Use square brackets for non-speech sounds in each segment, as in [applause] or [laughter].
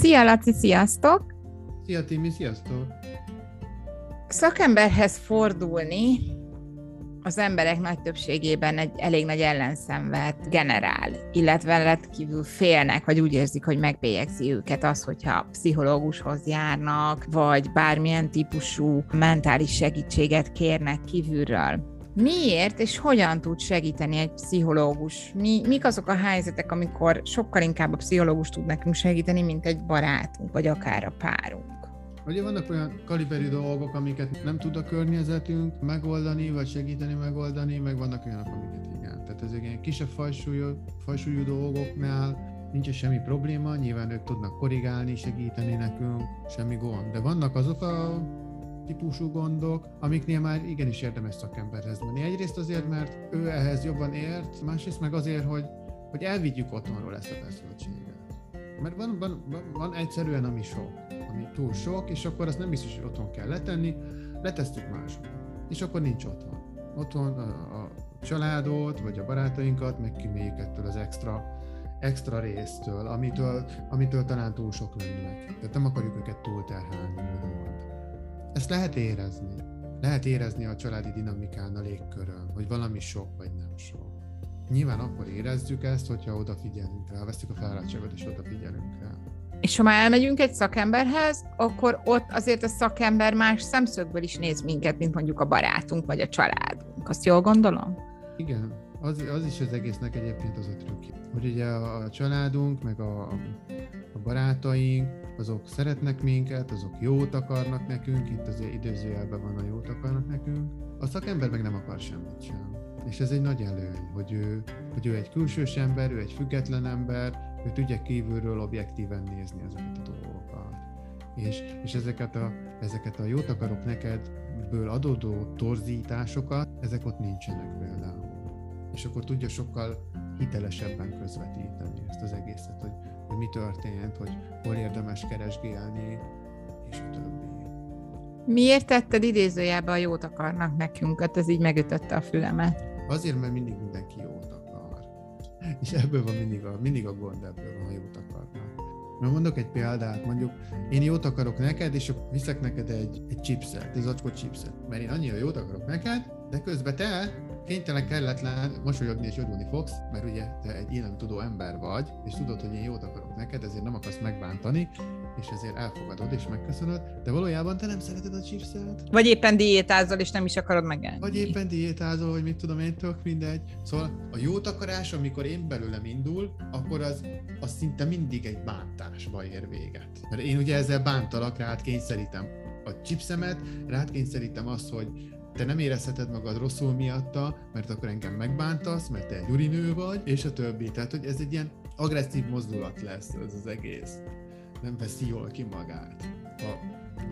Szia Laci, sziasztok! Szia Timi, sziasztok! Szakemberhez fordulni az emberek nagy többségében egy elég nagy ellenszenvet generál, illetve lett kívül félnek, vagy úgy érzik, hogy megbélyegzi őket az, hogyha pszichológushoz járnak, vagy bármilyen típusú mentális segítséget kérnek kívülről. Miért és hogyan tud segíteni egy pszichológus? Mi, mik azok a helyzetek, amikor sokkal inkább a pszichológus tud nekünk segíteni, mint egy barátunk, vagy akár a párunk? Ugye vannak olyan kaliberű dolgok, amiket nem tud a környezetünk megoldani, vagy segíteni megoldani, meg vannak olyanok, amiket igen. Tehát ezek ilyen kisebb fajsúlyú, fajsúlyú dolgoknál nincs semmi probléma, nyilván ők tudnak korrigálni, segíteni nekünk, semmi gond. De vannak azok a típusú gondok, amiknél már igenis érdemes szakemberhez menni. Egyrészt azért, mert ő ehhez jobban ért, másrészt meg azért, hogy, hogy elvigyük otthonról ezt a feszültséget. Mert van, van, van, van egyszerűen, ami sok, ami túl sok, és akkor azt nem biztos, hogy otthon kell letenni, letesztük máshol. És akkor nincs otthon. Otthon a, a családot, vagy a barátainkat megkíméljük ettől az extra, extra résztől, amitől, amitől talán túl sok lenne neki. Tehát nem akarjuk őket túlterhelni, úgymond. Ezt lehet érezni. Lehet érezni a családi dinamikán, a légkörön, hogy valami sok vagy nem sok. Nyilván akkor érezzük ezt, hogyha odafigyelünk rá, veszük a fáradtságot és odafigyelünk rá. És ha már elmegyünk egy szakemberhez, akkor ott azért a szakember más szemszögből is néz minket, mint mondjuk a barátunk vagy a családunk. Azt jól gondolom? Igen, az, az is az egésznek egyébként az a trükk. Hogy ugye a családunk, meg a, a barátaink, azok szeretnek minket, azok jót akarnak nekünk, itt az időzőjelben van a jót akarnak nekünk, a szakember meg nem akar semmit sem. És ez egy nagy előny, hogy ő, hogy ő egy külsős ember, ő egy független ember, ő tudja kívülről objektíven nézni ezeket a dolgokat. És, és ezeket, a, ezeket a jót akarok nekedből adódó torzításokat, ezek ott nincsenek például. És akkor tudja sokkal hitelesebben közvetíteni ezt az egészet, hogy hogy mi történt, hogy hol érdemes keresgélni, és a többi. Miért tetted idézőjelbe a jót akarnak nekünk? Hát ez így megütötte a fülemet. Azért, mert mindig mindenki jót akar. És ebből van mindig a, mindig a gond, ebből van, ha jót akarnak. Mert mondok egy példát, mondjuk én jót akarok neked, és viszek neked egy, egy chipset, egy zacskó chipset. Mert én annyira jót akarok neked, de közben te kénytelen, kelletlen mosolyogni és örülni fogsz, mert ugye te egy ilyen tudó ember vagy, és tudod, hogy én jót akarok neked, ezért nem akarsz megbántani, és ezért elfogadod és megköszönöd, de valójában te nem szereted a chipset. Vagy éppen diétázol, és nem is akarod megenni. Vagy éppen diétázol, hogy mit tudom én, tök mindegy. Szóval a jót akarás, amikor én belőlem indul, akkor az, az szinte mindig egy bántásba ér véget. Mert én ugye ezzel bántalak, rád kényszerítem a chipsemet, rád kényszerítem azt, hogy te nem érezheted magad rosszul miatta, mert akkor engem megbántasz, mert te egy urinő vagy, és a többi. Tehát, hogy ez egy ilyen agresszív mozdulat lesz ez az egész. Nem veszi jól ki magát. A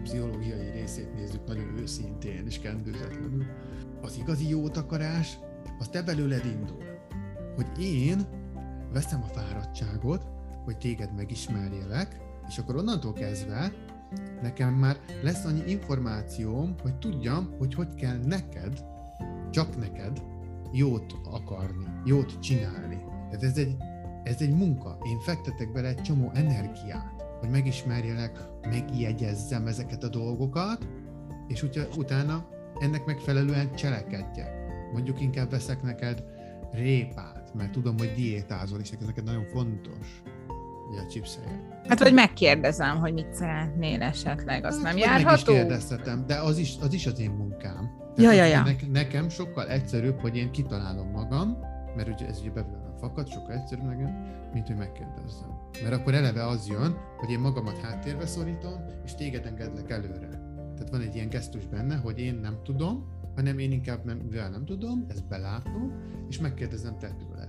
pszichológiai részét nézzük nagyon őszintén és kendőzetlenül, az igazi jó takarás, az te belőled indul. Hogy én veszem a fáradtságot, hogy téged megismerjelek, és akkor onnantól kezdve nekem már lesz annyi információm, hogy tudjam, hogy hogy kell neked, csak neked jót akarni, jót csinálni. Tehát ez egy, ez egy munka. Én fektetek bele egy csomó energiát, hogy megismerjelek, megjegyezzem ezeket a dolgokat, és ut- utána ennek megfelelően cselekedjek. Mondjuk inkább veszek neked répát, mert tudom, hogy diétázol, és neked nagyon fontos ugye a chips Hát, vagy megkérdezem, hogy mit szeretnél esetleg, azt hát, nem járható? Meg is kérdezhetem, de az is az, is az én munkám. ja, ja, ja. Ne, nekem sokkal egyszerűbb, hogy én kitalálom magam, mert ugye ez ugye belőlem fakad, sokkal egyszerűbb nekem, mint hogy megkérdezzem. Mert akkor eleve az jön, hogy én magamat háttérbe szorítom, és téged engedlek előre. Tehát van egy ilyen gesztus benne, hogy én nem tudom, hanem én inkább nem, mivel nem tudom, ezt belátom, és megkérdezem te tőled.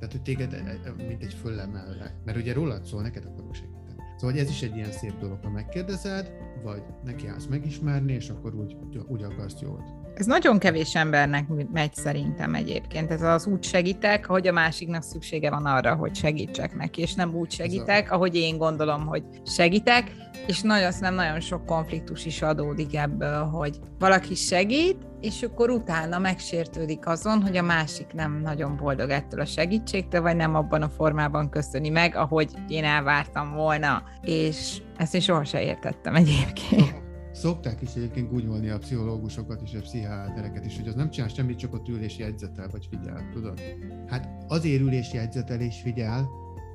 Tehát, hogy téged e, e, mint egy föllemellek. Mert ugye rólad szól, neked akarok segíteni. Szóval ez is egy ilyen szép dolog, ha megkérdezed, vagy neki állsz megismerni, és akkor úgy, úgy akarsz jót. Ez nagyon kevés embernek megy szerintem egyébként. Ez az úgy segítek, hogy a másiknak szüksége van arra, hogy segítsek neki, és nem úgy segítek, ahogy én gondolom, hogy segítek, és nagyon, nem nagyon sok konfliktus is adódik ebből, hogy valaki segít, és akkor utána megsértődik azon, hogy a másik nem nagyon boldog ettől a segítségtől, vagy nem abban a formában köszöni meg, ahogy én elvártam volna. És ezt én sohasem értettem egyébként. Szokták is egyébként gúnyolni a pszichológusokat és a pszichiátereket is, hogy az nem csinál semmit, csak ott ül és jegyzetel, vagy figyel, tudod? Hát azért ül és jegyzetel és figyel,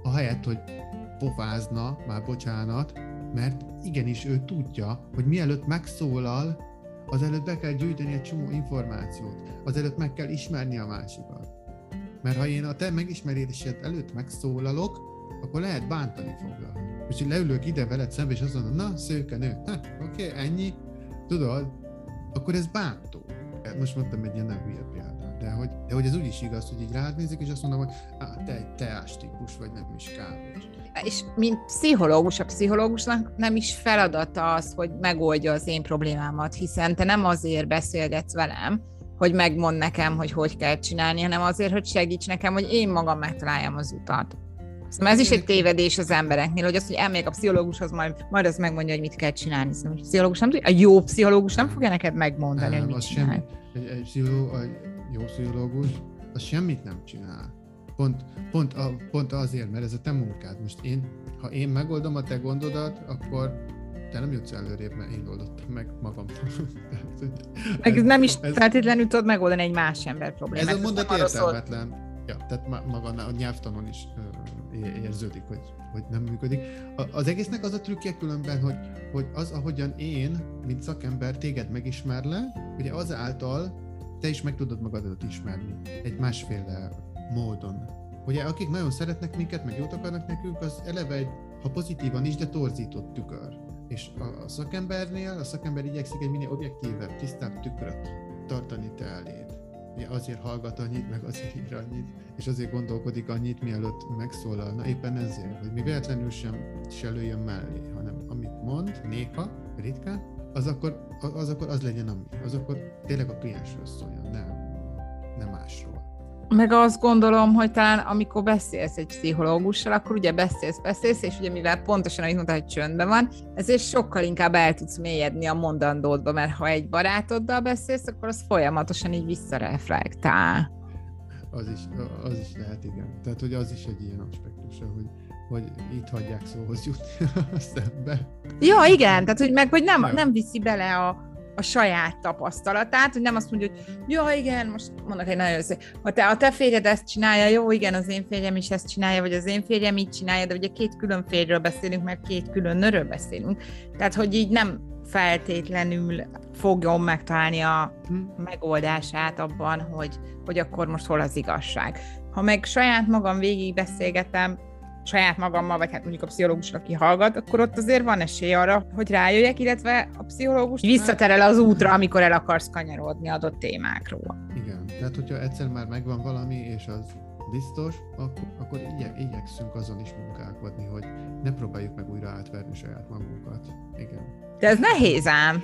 ahelyett, hogy pofázna, már bocsánat, mert igenis ő tudja, hogy mielőtt megszólal, azelőtt be kell gyűjteni egy csomó információt, azelőtt meg kell ismerni a másikat. Mert ha én a te megismerésed előtt megszólalok, akkor lehet bántani foglak. És így leülök ide veled szembe, és azt mondom, na, szőke nő, hát, oké, okay, ennyi, tudod, akkor ez bántó. Most mondtam egy ilyen nem hülye példát, de hogy, de hogy ez úgy is igaz, hogy így rád nézik, és azt mondom, hogy á, te egy teás típus, vagy nem is kávés. És mint pszichológus, a pszichológusnak nem is feladata az, hogy megoldja az én problémámat, hiszen te nem azért beszélgetsz velem, hogy megmond nekem, hogy hogy kell csinálni, hanem azért, hogy segíts nekem, hogy én magam megtaláljam az utat. Szóval ez is egy tévedés az embereknél, hogy az, hogy elmegyek a pszichológushoz, majd, majd az megmondja, hogy mit kell csinálni. Szóval a pszichológus nem tudja, a jó pszichológus nem fogja neked megmondani, nem, hogy mit csinál. Semmi, egy, egy, pszicholó, egy jó pszichológus, az semmit nem csinál. Pont, pont, a, pont azért, mert ez a te munkád. Most én, ha én megoldom a te gondodat, akkor te nem jutsz előrébb, mert én oldottam meg magam. [laughs] ez, nem is ez, feltétlenül tudod megoldani egy más ember problémát. Ez a mondat értelmetlen. Ja, tehát maga a nyelvtanon is érződik, hogy, hogy nem működik. Az egésznek az a trükkje különben, hogy, hogy az, ahogyan én, mint szakember téged megismerle, ugye azáltal te is meg tudod magadat ismerni egy másféle módon. Ugye akik nagyon szeretnek minket, meg jót akarnak nekünk, az eleve egy, ha pozitívan is, de torzított tükör. És a, szakembernél, a szakember igyekszik egy minél objektívebb, tisztább tükröt azért hallgat annyit, meg azért ír annyit, és azért gondolkodik annyit, mielőtt megszólal. Na éppen ezért, hogy mi véletlenül sem se lőjön mellé, hanem amit mond, néha, ritkán, az akkor az, akkor az legyen ami. Az akkor tényleg a kliensről szóljon, nem, nem másról. Meg azt gondolom, hogy talán amikor beszélsz egy pszichológussal, akkor ugye beszélsz, beszélsz, és ugye mivel pontosan, amit mondta, hogy csöndben van, ezért sokkal inkább el tudsz mélyedni a mondandódba, mert ha egy barátoddal beszélsz, akkor az folyamatosan így visszareflektál. Az is, az is lehet, igen. Tehát, hogy az is egy ilyen aspektus, hogy, hogy itt hagyják szóhoz jutni a szembe. Ja, igen, tehát, hogy meg, hogy nem, nem viszi bele a, a saját tapasztalatát, hogy nem azt mondja, hogy jó, igen, most mondok egy nagyon szép, ha te, a te férjed ezt csinálja, jó, igen, az én férjem is ezt csinálja, vagy az én férjem így csinálja, de ugye két külön férjről beszélünk, mert két külön nőről beszélünk. Tehát, hogy így nem feltétlenül fogjon megtalálni a hm. megoldását abban, hogy, hogy akkor most hol az igazság. Ha meg saját magam végig beszélgetem, saját magammal, vagy hát mondjuk a pszichológus, aki hallgat, akkor ott azért van esély arra, hogy rájöjjek, illetve a pszichológus visszaterel az útra, amikor el akarsz kanyarodni adott témákról. Igen, tehát hogyha egyszer már megvan valami, és az biztos, akkor, akkor igyek, igyekszünk azon is munkálkodni, hogy ne próbáljuk meg újra átverni saját magunkat. Igen. De ez nehéz ám.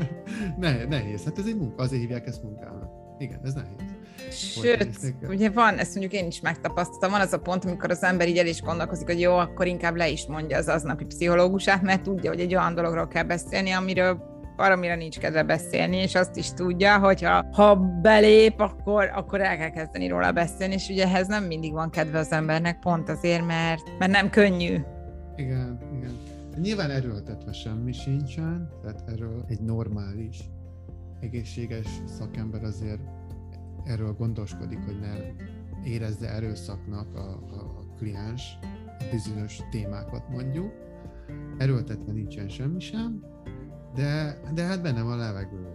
[laughs] ne, nehéz, hát ez egy munka, azért hívják ezt munkának. Igen, ez nehéz. Sőt, ugye van, ezt mondjuk én is megtapasztaltam, van az a pont, amikor az ember így el is gondolkozik, hogy jó, akkor inkább le is mondja az aznapi pszichológusát, mert tudja, hogy egy olyan dologról kell beszélni, amiről valamire nincs kedve beszélni, és azt is tudja, hogy ha, ha belép, akkor, akkor el kell kezdeni róla beszélni, és ugye ehhez nem mindig van kedve az embernek, pont azért, mert, mert nem könnyű. Igen, igen. Nyilván erőltetve semmi sincsen, tehát erről egy normális, egészséges szakember azért erről gondoskodik, hogy ne érezze erőszaknak a, a, a kliens bizonyos témákat mondjuk. Erőltetve nincsen semmi sem, de, de hát benne van a levegőben.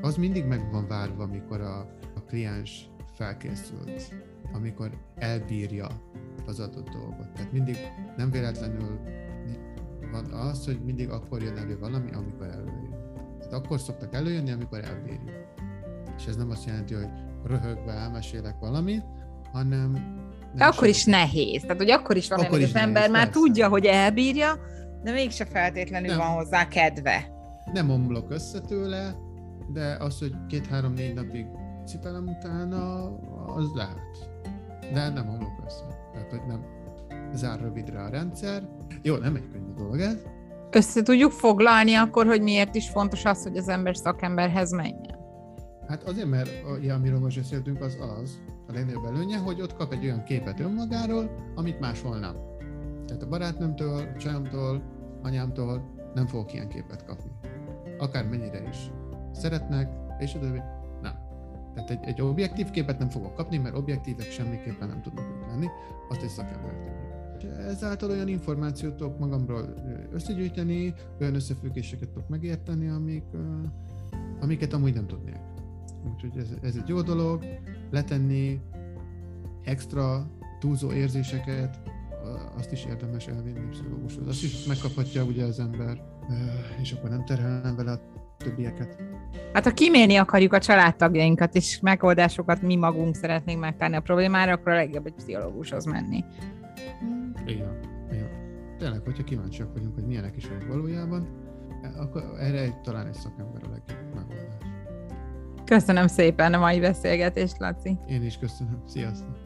Az mindig meg van várva, amikor a, a kliens felkészült, amikor elbírja az adott dolgot. Tehát mindig nem véletlenül van az, hogy mindig akkor jön elő valami, amikor előjön. Tehát akkor szoktak előjönni, amikor elbírjuk és ez nem azt jelenti, hogy röhögve elmesélek valamit, hanem... De akkor is nehéz. Tehát, hogy akkor is van, akkor is az nehéz, ember már persze. tudja, hogy elbírja, De mégse feltétlenül nem. van hozzá kedve. Nem omlok össze tőle, de az, hogy két-három-négy napig cipelem utána, az lehet. De nem omlok össze. Tehát, hogy nem zár rövidre a rendszer. Jó, nem egy könnyű dolog ez. Össze tudjuk foglalni akkor, hogy miért is fontos az, hogy az ember szakemberhez menjen? Hát azért, mert ja, amiről most beszéltünk, az az, a legnagyobb előnye, hogy ott kap egy olyan képet önmagáról, amit máshol nem. Tehát a barátnőmtől, csajomtól, anyámtól nem fogok ilyen képet kapni. Akár mennyire is szeretnek, és a többi, nem. Tehát egy, egy objektív képet nem fogok kapni, mert objektívek semmiképpen nem tudnak lenni, azt egy szakember. Ezáltal olyan információt tudok magamról összegyűjteni, olyan összefüggéseket tudok megérteni, amik, amiket amúgy nem tudnék. Úgyhogy ez, ez egy jó dolog, letenni extra túlzó érzéseket, azt is érdemes elvinni pszichológushoz. Azt is megkaphatja ugye az ember, és akkor nem terhelem vele a többieket. Hát ha kimélni akarjuk a családtagjainkat, és megoldásokat mi magunk szeretnénk megtenni a problémára, akkor a legjobb egy pszichológushoz menni. Igen, igen. Tényleg, hogyha kíváncsiak vagyunk, hogy milyenek is vagyunk valójában, akkor erre egy, talán egy szakember a legjobb megoldás. Köszönöm szépen a mai beszélgetést, Laci. Én is köszönöm. Sziasztok!